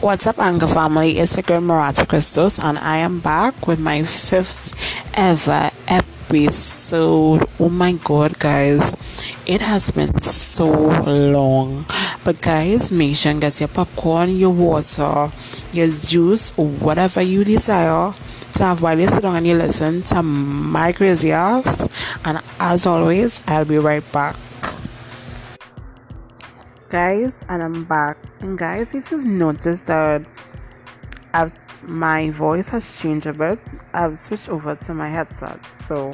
What's up, Anchor family? It's the girl Marata Christos, and I am back with my fifth ever episode. Oh my god, guys, it has been so long. But, guys, make sure and get your popcorn, your water, your juice, whatever you desire to have while you sit down and you listen to my crazy ass. And as always, I'll be right back guys and i'm back. And guys if you've noticed that I've, my voice has changed a bit i've switched over to my headset. So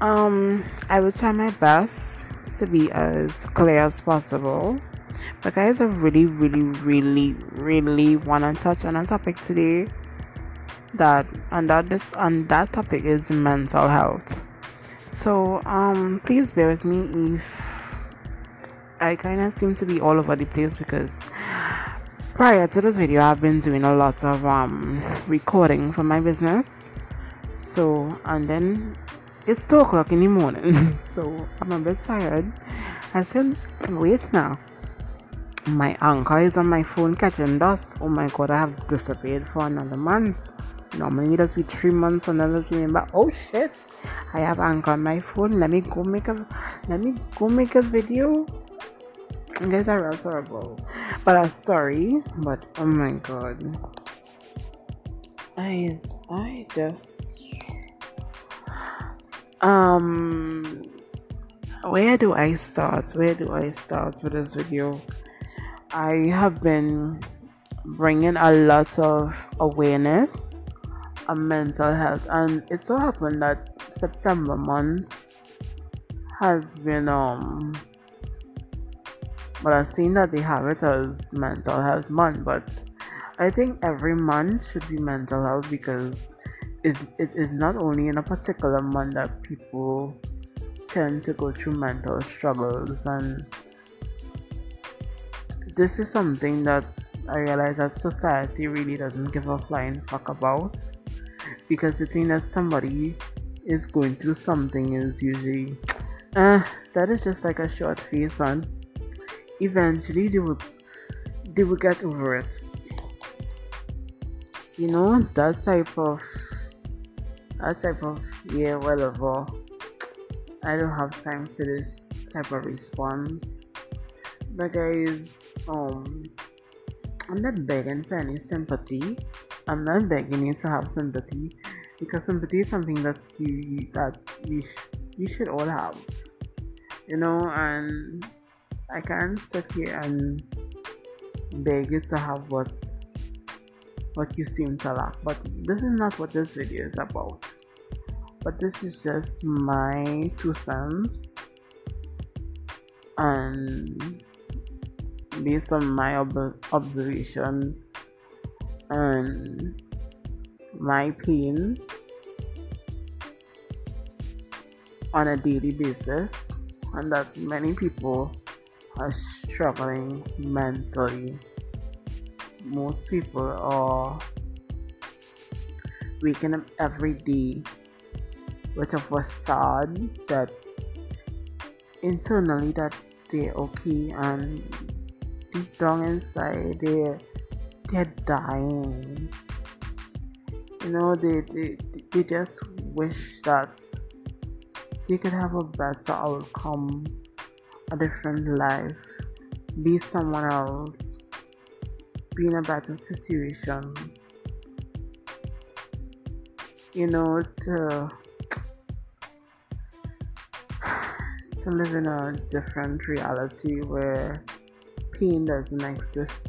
um i will try my best to be as clear as possible. But guys i really really really really want to touch on a topic today that and that this and that topic is mental health. So um please bear with me if I kind of seem to be all over the place because prior to this video, I've been doing a lot of um, recording for my business. So, and then it's 2 o'clock in the morning, so I'm a bit tired. I said, wait now. My anchor is on my phone catching dust. Oh my god, I have disappeared for another month. Normally it does be three months and then remember. Oh shit, I have anchor on my phone. Let me go make a let me go make a video guys are real horrible. But I'm sorry. But oh my god. I I just um where do I start? Where do I start with this video? I have been bringing a lot of awareness on mental health, and it so happened that September month has been um but I've seen that they have it as mental health month. But I think every month should be mental health because it's, it is not only in a particular month that people tend to go through mental struggles and this is something that I realize that society really doesn't give a flying fuck about because the thing that somebody is going through something is usually uh, that is just like a short face on eventually they will they will get over it. You know that type of that type of yeah whatever i don't have time for this type of response. But guys um i'm not begging for any sympathy. I'm not begging you to have sympathy because sympathy is something that you that we, sh- we should all have. You know and I can't sit here and beg you to have what what you seem to lack. But this is not what this video is about. But this is just my two cents and based on my ob- observation and my pain on a daily basis and that many people are struggling mentally. Most people are waking up every day with a facade that internally that they're okay and deep down inside they're they're dying. You know they, they they just wish that they could have a better outcome a different life, be someone else, be in a better situation. You know, to uh, to live in a different reality where pain doesn't exist,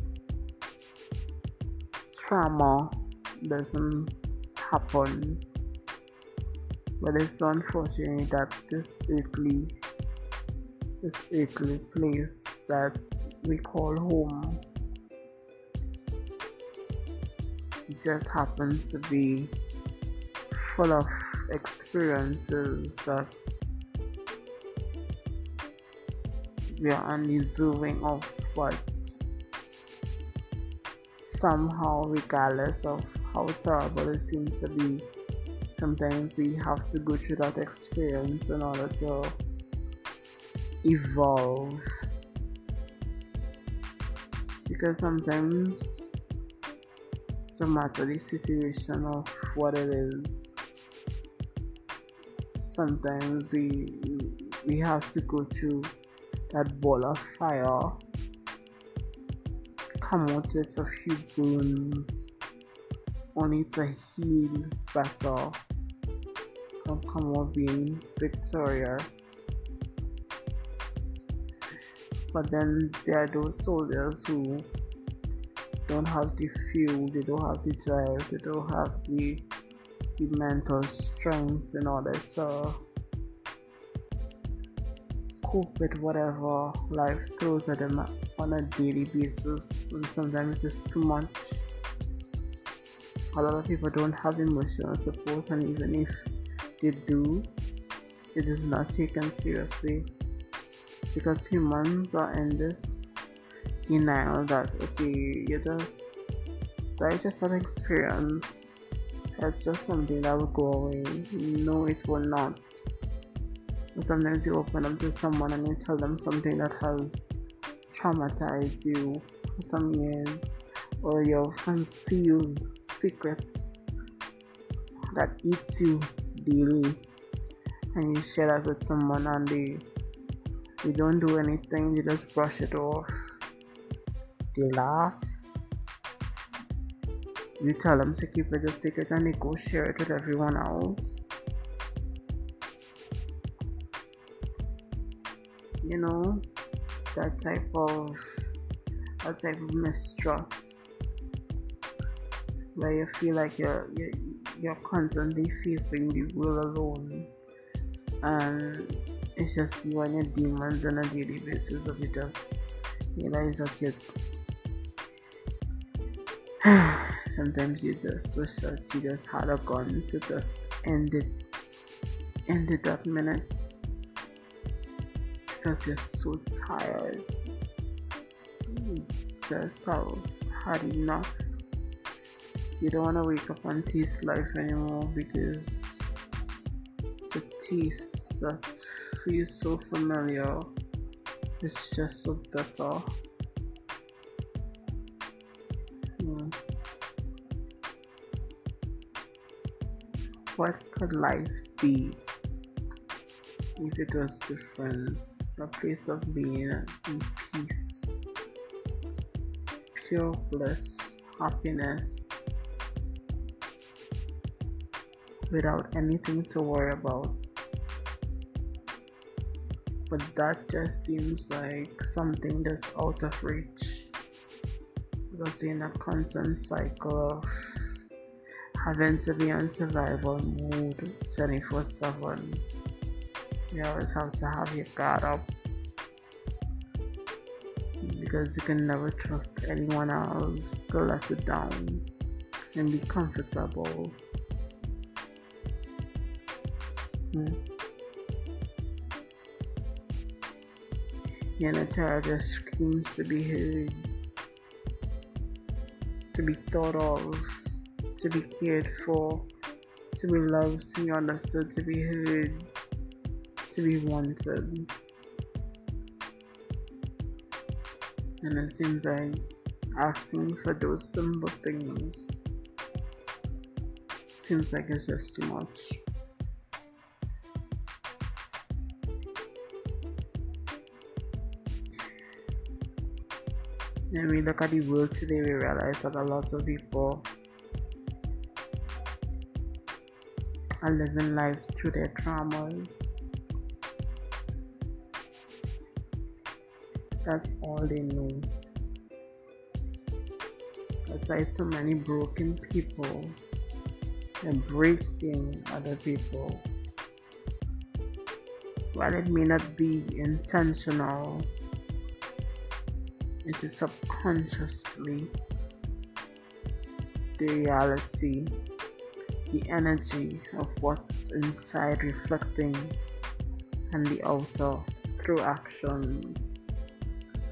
trauma doesn't happen. But it's so unfortunate that this earthly this earthly place that we call home. It just happens to be full of experiences that we are undeserving of but somehow regardless of how terrible it seems to be sometimes we have to go through that experience in order to evolve. Because sometimes no matter the situation of what it is sometimes we we have to go through that ball of fire come out with a few burns only to heal better and come out being victorious but then there are those soldiers who don't have the fuel, they don't have the drive, they don't have the, the mental strength in order to cope with whatever life throws at them on a daily basis, and sometimes it's just too much. A lot of people don't have emotional support, and even if they do, it is not taken seriously because humans are in this denial that okay you just that just an experience. It's just something that will go away. No it will not. Sometimes you open up to someone and you tell them something that has traumatized you for some years or your concealed secrets that eats you daily. And you share that with someone and they you don't do anything, you just brush it off. They laugh. You tell them to keep it a secret and they go share it with everyone else. You know, that type of that type of mistrust where you feel like you're you're, you're constantly facing the world alone and it's just you and your demons on a daily basis as you just realize that you sometimes you just wish that you just had a gun to just end it. End it that minute because you're so tired. You just have had enough. You don't want to wake up and taste life anymore because the taste that's feels so familiar. It's just so better. Hmm. What could life be if it was different? A place of being in peace, pure bliss, happiness, without anything to worry about but that just seems like something that's out of reach. Because you're in a constant cycle of having to be on survival mode 24 7 you always have to have your guard up. Because you can never trust anyone else. To let it down and be comfortable. Hmm. Yanatara just screams to be heard, to be thought of, to be cared for, to be loved, to be understood, to be heard, to be wanted. And it seems like asking for those simple things seems like it's just too much. When we look at the world today, we realize that a lot of people are living life through their traumas. That's all they know. That's why so many broken people and breaking other people. While it may not be intentional, it is subconsciously the reality, the energy of what's inside reflecting and the outer through actions,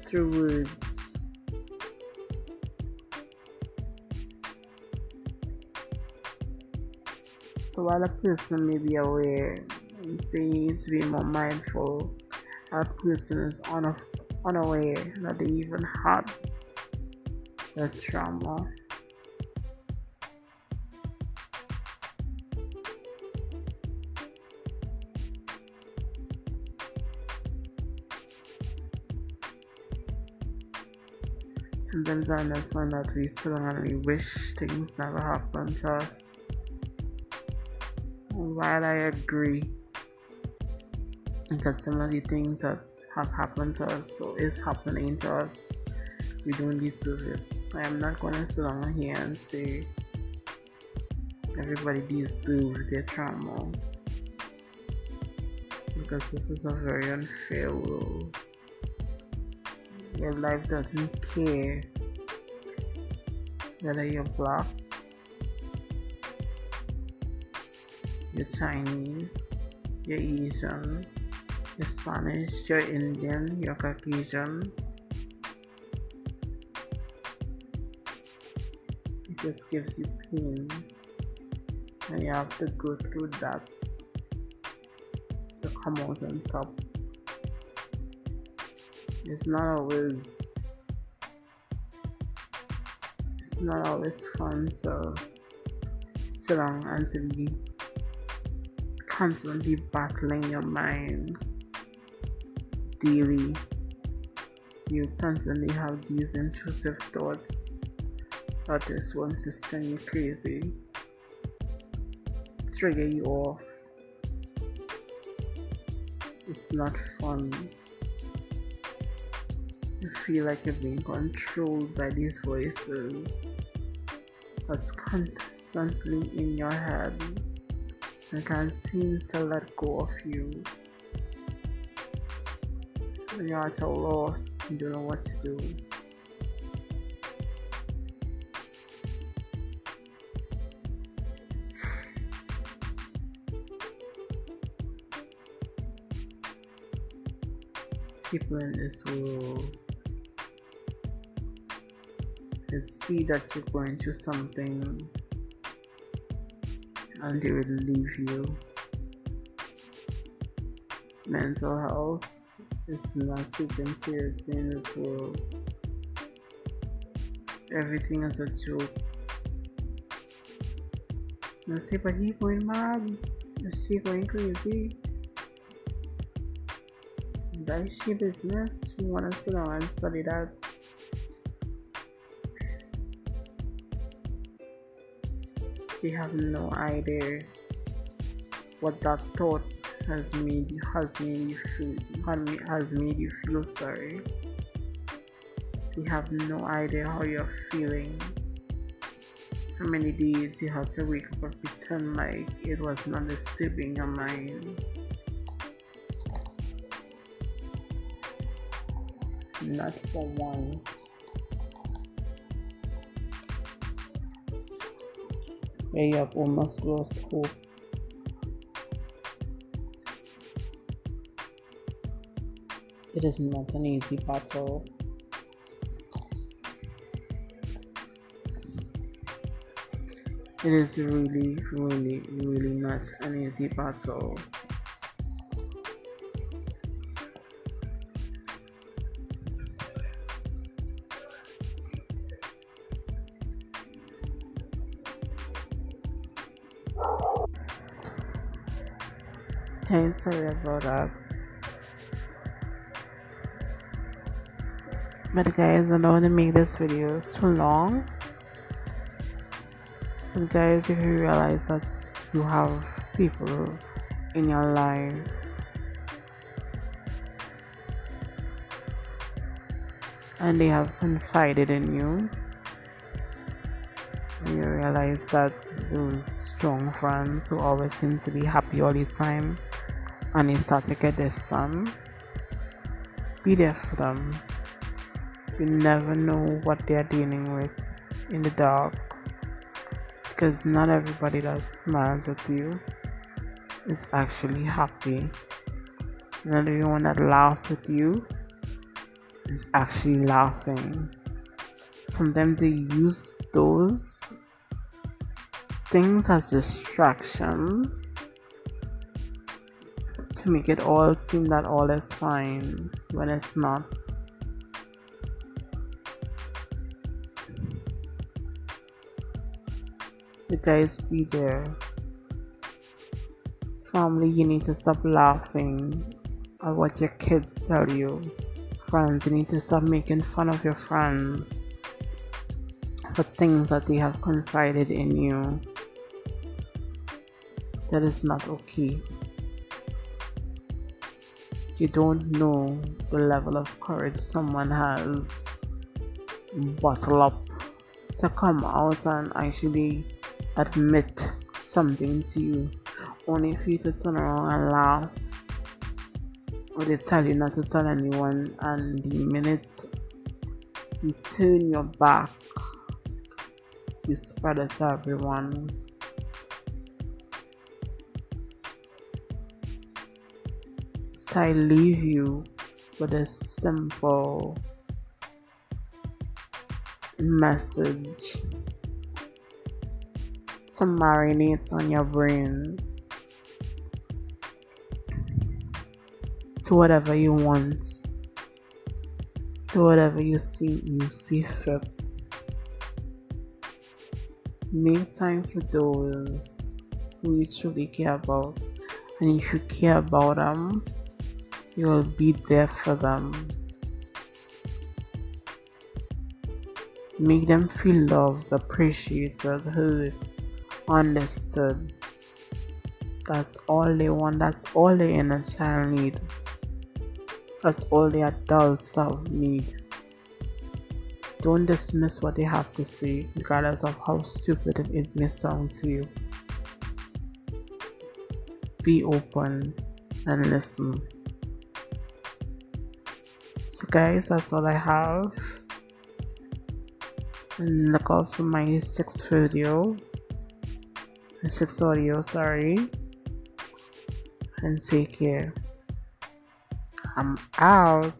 through words. So while a person may be aware and saying he needs to be more mindful, a person is a unaware that they even had the trauma. Sometimes I understand that we still and we wish things never happened to us. While I agree, because some of the things that have happened to us or is happening to us, we don't deserve it. I am not going to sit down here and say everybody deserves their trauma because this is a very unfair world. Your life doesn't care whether you're black, you're Chinese, you're Asian, Spanish, you're Indian, you're Caucasian. It just gives you pain, and you have to go through that. To come out on top. It's not always it's not always fun to sit down and to be constantly battling your mind daily you constantly have these intrusive thoughts that just want to send you crazy trigger you off. It's not fun. You feel like you're being controlled by these voices that's constantly in your head. And can't seem to let go of you. You're at a loss, you don't know what to do. People in this world they see that you're going through something and they will leave you. Mental health is not taken seriously in this world. Everything is a joke. Não sei pra que going mad. She going crazy. That is she business. She wanna sit down and study that. they have no idea what that thought has made has made you feel has made you feel sorry. They have no idea how you're feeling. How many days you had to wake up and pretend like it was not disturbing your mind. Not for once. Where you have almost lost hope. It is not an easy battle. It is really, really, really not an easy battle. Hey, sorry about that. But guys, I don't want to make this video too long. But guys, if you realize that you have people in your life and they have confided in you, and you realize that those strong friends who always seem to be happy all the time and you start to get distant, be there for them. You never know what they are dealing with in the dark because not everybody that smiles with you is actually happy. Not everyone that laughs with you is actually laughing. Sometimes they use those things as distractions to make it all seem that all is fine when it's not. The guys be there. Family, you need to stop laughing at what your kids tell you. Friends, you need to stop making fun of your friends for things that they have confided in you. That is not okay. You don't know the level of courage someone has bottle up to come out and actually admit something to you, only for you to turn around and laugh, or they tell you not to tell anyone, and the minute you turn your back, you spread it to everyone. So I leave you with a simple message to marinate on your brain to whatever you want to whatever you see you see fit. Make time for those who you truly care about. And if you care about them you'll be there for them. Make them feel loved, appreciated, heard, understood. That's all they want. That's all the inner child need. That's all the adult self need. Don't dismiss what they have to say, regardless of how stupid it may sound to you. Be open and listen. So, guys, that's all I have And look out for my sixth video sixth audio sorry. And take care i'm out